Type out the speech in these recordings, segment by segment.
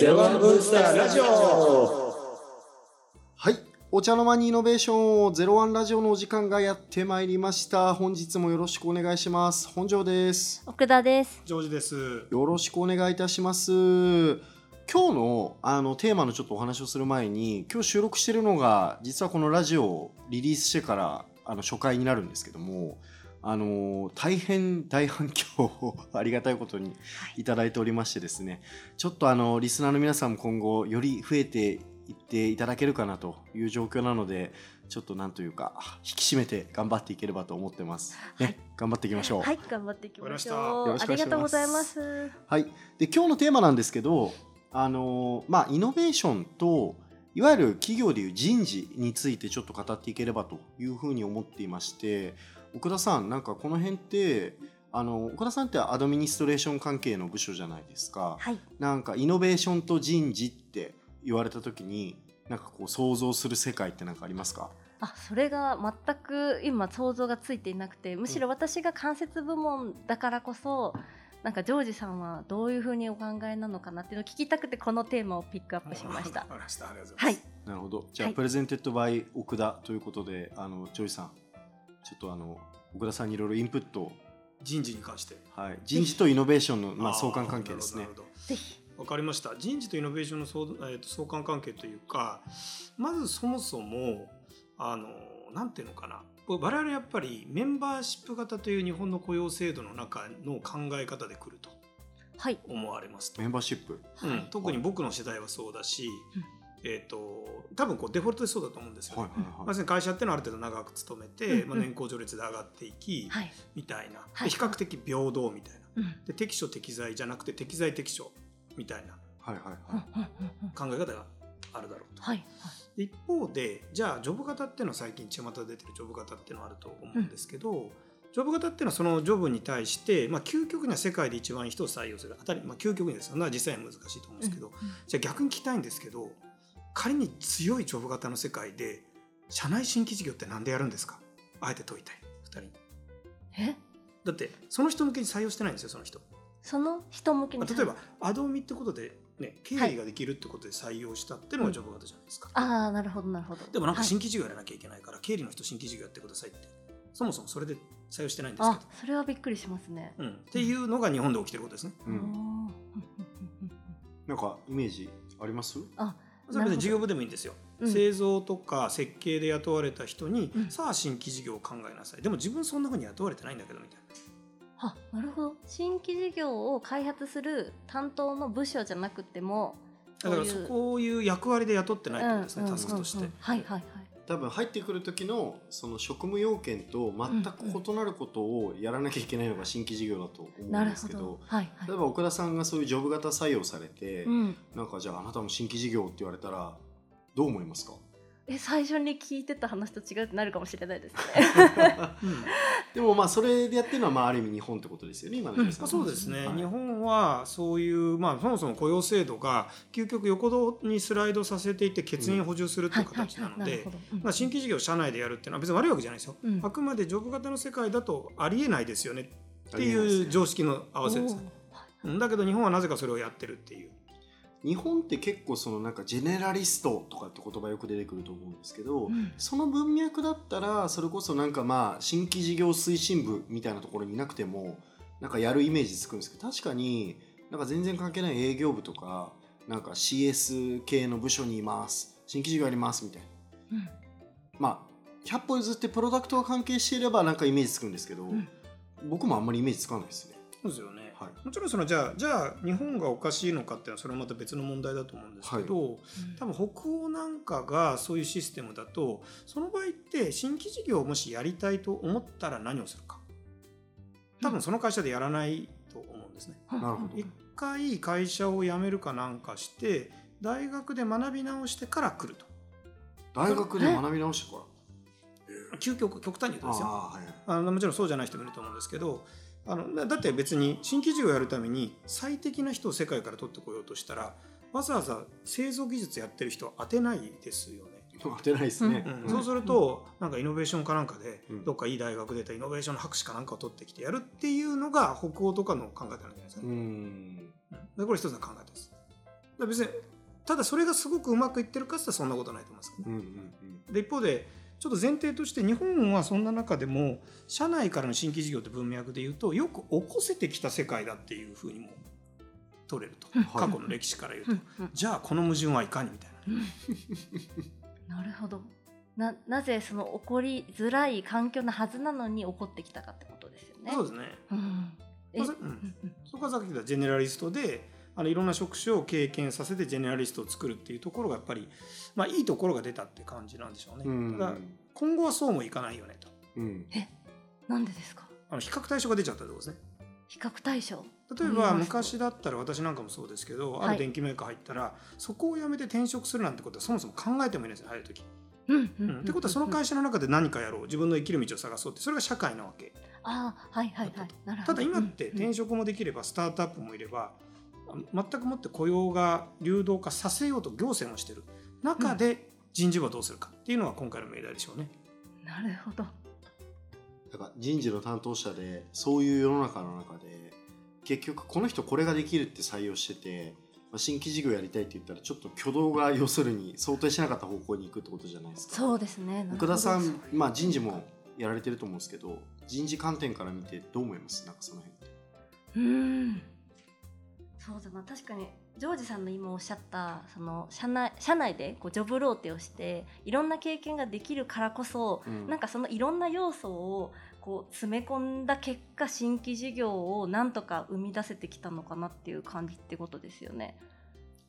ゼロワンブースターラジオはい。お茶の間にイノベーションをゼロワンラジオのお時間がやってまいりました。本日もよろしくお願いします。本庄です。奥田です。ジョージです。よろしくお願いいたします。今日のあのテーマのちょっとお話をする前に、今日収録しているのが実はこのラジオをリリースしてからあの初回になるんですけども、あの大変大反響を ありがたいことにいただいておりましてですね、ちょっとあのリスナーの皆さんも今後より増えていっていただけるかなという状況なので、ちょっとなんというか引き締めて頑張っていければと思ってます。ね、頑張っていきましょう。はい、頑張っていきましょよう。ありがとうございます。はい、で今日のテーマなんですけど、あのまあ、イノベーションといわゆる企業でいう人事についてちょっと語っていければというふうに思っていまして奥田さんなんかこの辺ってあの奥田さんってアドミニストレーション関係の部署じゃないですか。はい。なんかイノベーションと人事って言われた時になんかこう想像する世界って何かありますか？あ、それが全く今想像がついていなくて、むしろ私が間接部門だからこそ。なんかジョージさんはどういうふうにお考えなのかなっていうのを聞きたくてこのテーマをピックアップしましたわ。かりました。ありがとうござはいいます。。なるほどじゃあ、はい presented by 奥田ということであのジョイさんちょっとあの奥田さんにいろいろインプットを人事に関して。はい、人事とイノベーションの、まあ、ー相関関係ですねな。るほどなるぜひ。わかりました。人事とイノベーションの相,、えーと相関関係というか、まずそもそもあのなんていうのかな。我々やっぱりメンバーシップ型という日本の雇用制度の中の考え方で来るとはい。思われますとメ。ンバーシップ？うん、特に僕の世代はそうだし、えっ、と多分こうデフォルトでそうだと思うんですよ、ね。はいはいはいまず会社っていうのはある程度長く勤めて、うんまあ、年功序列で上がっていき、はい。みたいな、はいで比較的平等みたいなうん。で適所適材じゃなくて適材適所みたいなはいはいうんはい。うんうんうん考え方があるだろうと。はい。で一方でじゃあジョブ型っていうのは最近巷で出てるジョブ型っていうのはあると思うんですけど、ジョブ型っていうのはそのジョブに対して、まあ、究極には世界で一番いい人を採用する当たり、まあ、究極にですよ、まあ、実際は難しいと思うんですけど、うんじゃあ逆に聞きたいんですけど仮に強いジョブ型の世界で社内新規事業って何でやるんですか？あえて問いたい2人に。え、だってその人向けに採用してないんですよその人。その人向けに。まあ例えばアドミってことで、ね、経理ができるってことで採用したっていうのがジョブ型じゃないですか。ああ、なるほど、なるほど。でもなんかはい。新規事業やらなきゃいけないから、経理の人新規事業やってくださいって。そもそもそれで採用してないんですけあど、、それはびっくりしますね。うん、っていうのが日本で起きてることですね。うん、うん。うんうんうんなんかイメージあります？あ、それは別に事業部でもいいんですよ、うん。製造とか設計で雇われた人に、うん。さあ新規事業を考えなさい。でも自分そんなふうに雇われてないんだけどみたいなあ、なるほど。新規事業を開発する担当の部署じゃなくても。だからそこういう役割で雇ってないってことですね、うんタスクとして、うんうんうんはいはいはい。多分入ってくる時のその職務要件と全く異なることをやらなきゃいけないのが新規事業だと思うなんですけどど。はいはい。例えば奥田さんがそういうジョブ型採用されて、うん。なんかじゃああなたも新規事業って言われたらどう思いますか？え、最初に聞いてた話と違うってなるかもしれないですね。うん。でもまあそれでやってるのはまあある意味日本ってことですよね今の皆さんまあ、そうですね、はい。日本はそういう、まあ、そもそも雇用制度が究極横道にスライドさせていって欠員を補充するっていう形なので新規事業を社内でやるっていうのは別に悪いわけじゃないですよ、うん。あくまでジョブ型の世界だとありえないですよねっていう常識の合わせです、おー。うん。だけど日本はなぜかそれをやってるっていう日本って結構そのなんかジェネラリストとかって言葉よく出てくると思うんですけど、うん。その文脈だったらそれこそなんかまあ新規事業推進部みたいなところにいなくてもなんかやるイメージつくんですけど確かになんか全然関係ない営業部とかなんか CS 系の部署にいます。新規事業やりますみたいな。うん。まあ100歩譲ってプロダクトが関係していればなんかイメージつくんですけど、ん。僕もあんまりイメージつかないですね。そうですよね、はい。もちろんそのじゃあじゃあ日本がおかしいのかっていうのはそれはまた別の問題だと思うんですけど、多分北欧なんかがそういうシステムだとその場合って新規事業をもしやりたいと思ったら何をするか。多分その会社でやらないと思うんですね。うん。なるほど。一回会社を辞めるかなんかして大学で学び直してから来ると。大学で学び直してから究極極端に言うとですよあはいあのもちろんそうじゃない人もいると思うんですけどあのだだって別に新規事業をやるために最適な人を世界から取ってこようとしたらわざわざ製造技術やってる人は当てないですよね。当てないですね。うん。そうすると、なんかイノベーションかなんかで、うん。どっかいい大学出たイノベーションの博士かなんかを取ってきてやるっていうのが北欧とかの考え方なんじゃないですか、うねん。うん。でこれ一つの考え方です。ら別にただそれがすごくうまくいってるかって言ったらそんなことないと思います、うんうん。で一方でちょっと前提として日本はそんな中でも社内からの新規事業って文脈で言うとよく起こせてきた世界だっていうふうにも取れると、うん。過去の歴史から言うと、じゃあこの矛盾はいかにみたいな。なるほど。ななぜその起こりづらい環境のはずなのに起こってきたかってことですよね。そうですね。うん。えまあそこはさっき言ったジェネラリストであのいろんな職種を経験させてジェネラリストを作るっていうところがやっぱり、まあ、いいところが出たって感じなんでしょうね。うん。ただ今後はそうもいかないよねと。うん。なんでですか？あの比較対象が出ちゃったってことですね。比較対象？例えば昔だったら私なんかもそうですけど、はい。ある電機メーカー入ったらそこを辞めて転職するなんてことはそもそも考えてもいないですよ入る時。うんうんうんってことはその会社の中で何かやろう自分の生きる道を探そうってそれが社会なわけ。ああはいはいはい。なるほど。ただ今ってうん。転職もできればスタートアップもいれば全くもって雇用が流動化させようと行政もしてる。中で人事部はどうするかっていうのが今回の命題でしょうね。なるほど。だから人事の担当者でそういう世の中の中で結局この人これができるって採用してて、まあ、新規事業やりたいって言ったらちょっと挙動が要するに想定しなかった方向に行くってことじゃないですか。そうですね。なるほ奥ど田さん、まあ、人事もやられてると思うんですけど人事観点から見てどう思います？なんかその辺って。うんそうだな。確かにジョージさんの今おっしゃったその社内社内でこうジョブローテをしていろんな経験ができるからこそ、うん。なんかそのいろんな要素をこう詰め込んだ結果新規事業をなんとか生み出せてきたのかなっていう感じってことですよね。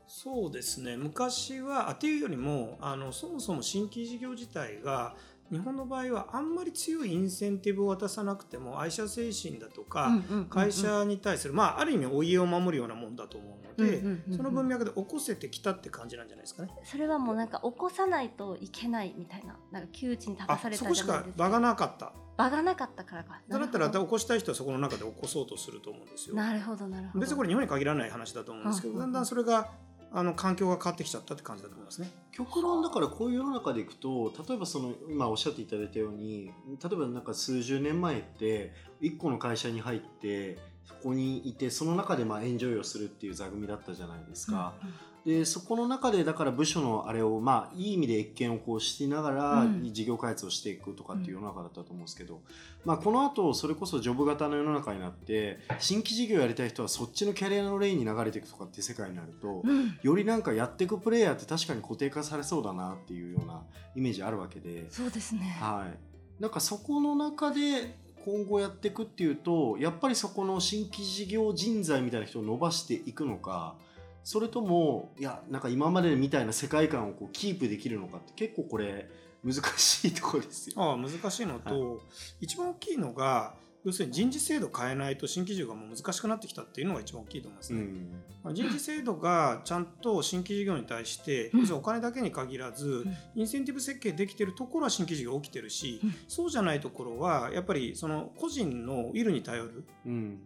そうですね。昔はあっていうよりもあのそもそも新規事業自体が日本の場合はあんまり強いインセンティブを渡さなくても愛社精神だとか、会社に対する、まあ、ある意味お家を守るようなもんだと思うので、その文脈で起こせてきたって感じなんじゃないですかね。それはもうなんか起こさないといけないみたいななんか窮地に立たあされそこしたじゃないですか。場がなかった。場がなかったからか。だったら起こしたい人はそこの中で起こそうとすると思うんですよ。なるほどなるほど。別にこれ日本に限らない話だと思うんですけど、だんだんそれがあの環境が変わってきちゃったって感じだと思いますね。極論だからこういう世の中でいくと例えばその今おっしゃっていただいたように例えばなんか数十年前って1個の会社に入ってそこにいてその中でまあエンジョイをするっていう座組だったじゃないですか。うんうん。でそこの中でだから部署のあれをまあいい意味で越見をこうしながらうん。事業開発をしていくとかっていう世の中だったと思うんですけど、まあ、この後それこそジョブ型の世の中になって新規事業やりたい人はそっちのキャリアのレインに流れていくとかっていう世界になると、うん。よりなんかやっていくプレイヤーって確かに固定化されそうだなっていうようなイメージあるわけで、そうですね。はい、なんかそこの中で今後やっていくっていうとやっぱりそこの新規事業人材みたいな人を伸ばしていくのかそれともいやなんか今までみたいな世界観をこうキープできるのかって結構これ難しいところですよ。ああ難しいのと、一番大きいのが要するに人事制度変えないと新規事業がもう難しくなってきたっていうのが一番大きいと思いますね。うん。まあ人事制度がちゃんと新規事業に対して、うん。要するにお金だけに限らず、インセンティブ設計できてるところは新規事業起きてるし、うん。そうじゃないところはやっぱりその個人のウィルに頼る。うん。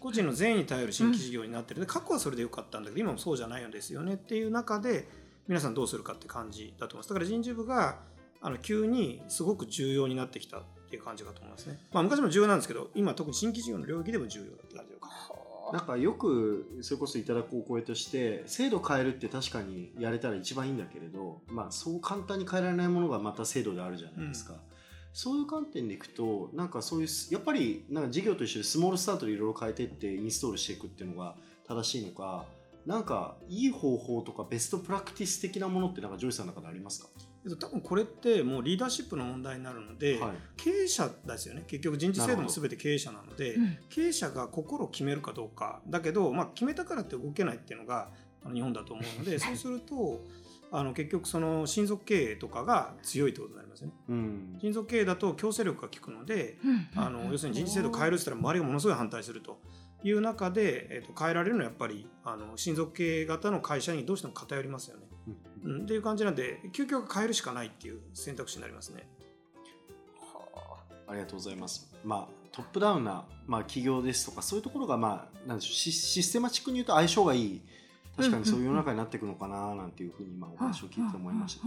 個人の善意に頼る新規事業になってる。で過去はそれでよかったんだけど今もそうじゃないんですよねっていう中で皆さんどうするかって感じだと思います。だから人事部があの急にすごく重要になってきたっていう感じかと思いますね、まあ、昔も重要なんですけど今特に新規事業の領域でも重要だって感じかなんかよくそれこそいただくお声として制度変えるって確かにやれたら一番いいんだけれど、まあ、そう簡単に変えられないものがまた制度であるじゃないですか、そういう観点でいくとなんかそういうやっぱりなんか事業と一緒でスモールスタートでいろいろ変えていってインストールしていくっていうのが正しいのかなんかいい方法とかベストプラクティス的なものってなんかジョイさんの中でありますか、えっと多分これってもうリーダーシップの問題になるので、はい。経営者ですよね。結局人事制度も全て経営者なのでうん。経営者が心を決めるかどうか。だけど、まあ、決めたからって動けないっていうのがあの日本だと思うので そうするとあの結局その親族経営とかが強いってことになりますよね。うん。親族経営だと強制力が効くのでうん。あの要するに人事制度変えるって言ったら周りがものすごい反対するという中で、えっと変えられるのはやっぱりあの親族経営型の会社にどうしても偏りますよね。うんうん、っていう感じなんで究極変えるしかないっていう選択肢になりますね。あ。りがとうございます。まあ、トップダウンな、まあ、企業ですとかそういうところが、まあ、なんでしょうシシステマチックに言うと相性がいい。確かにそういう世の中になっていくのかななんていうふうに今お話を聞いて思いました。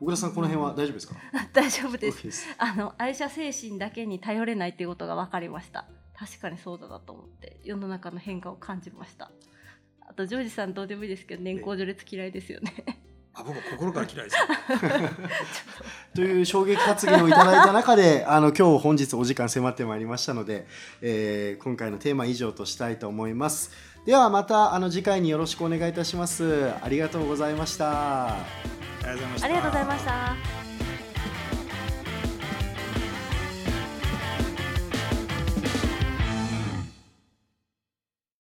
小倉さんこの辺は大丈夫ですか？大丈夫です。OK です。あの愛社精神だけに頼れないっていうことが分かりました確かにそうだなと思って世の中の変化を感じました。あとジョージさんどうでもいいですけど年功序列嫌いですよね。あ僕は心から嫌いです。と。いう衝撃発言をいただいた中であの今日本日お時間迫ってまいりましたので、えー今回のテーマ以上としたいと思います。ではまたあの次回によろしくお願いいたします。ありがとうございました。ありがとうございました。ありがとうございました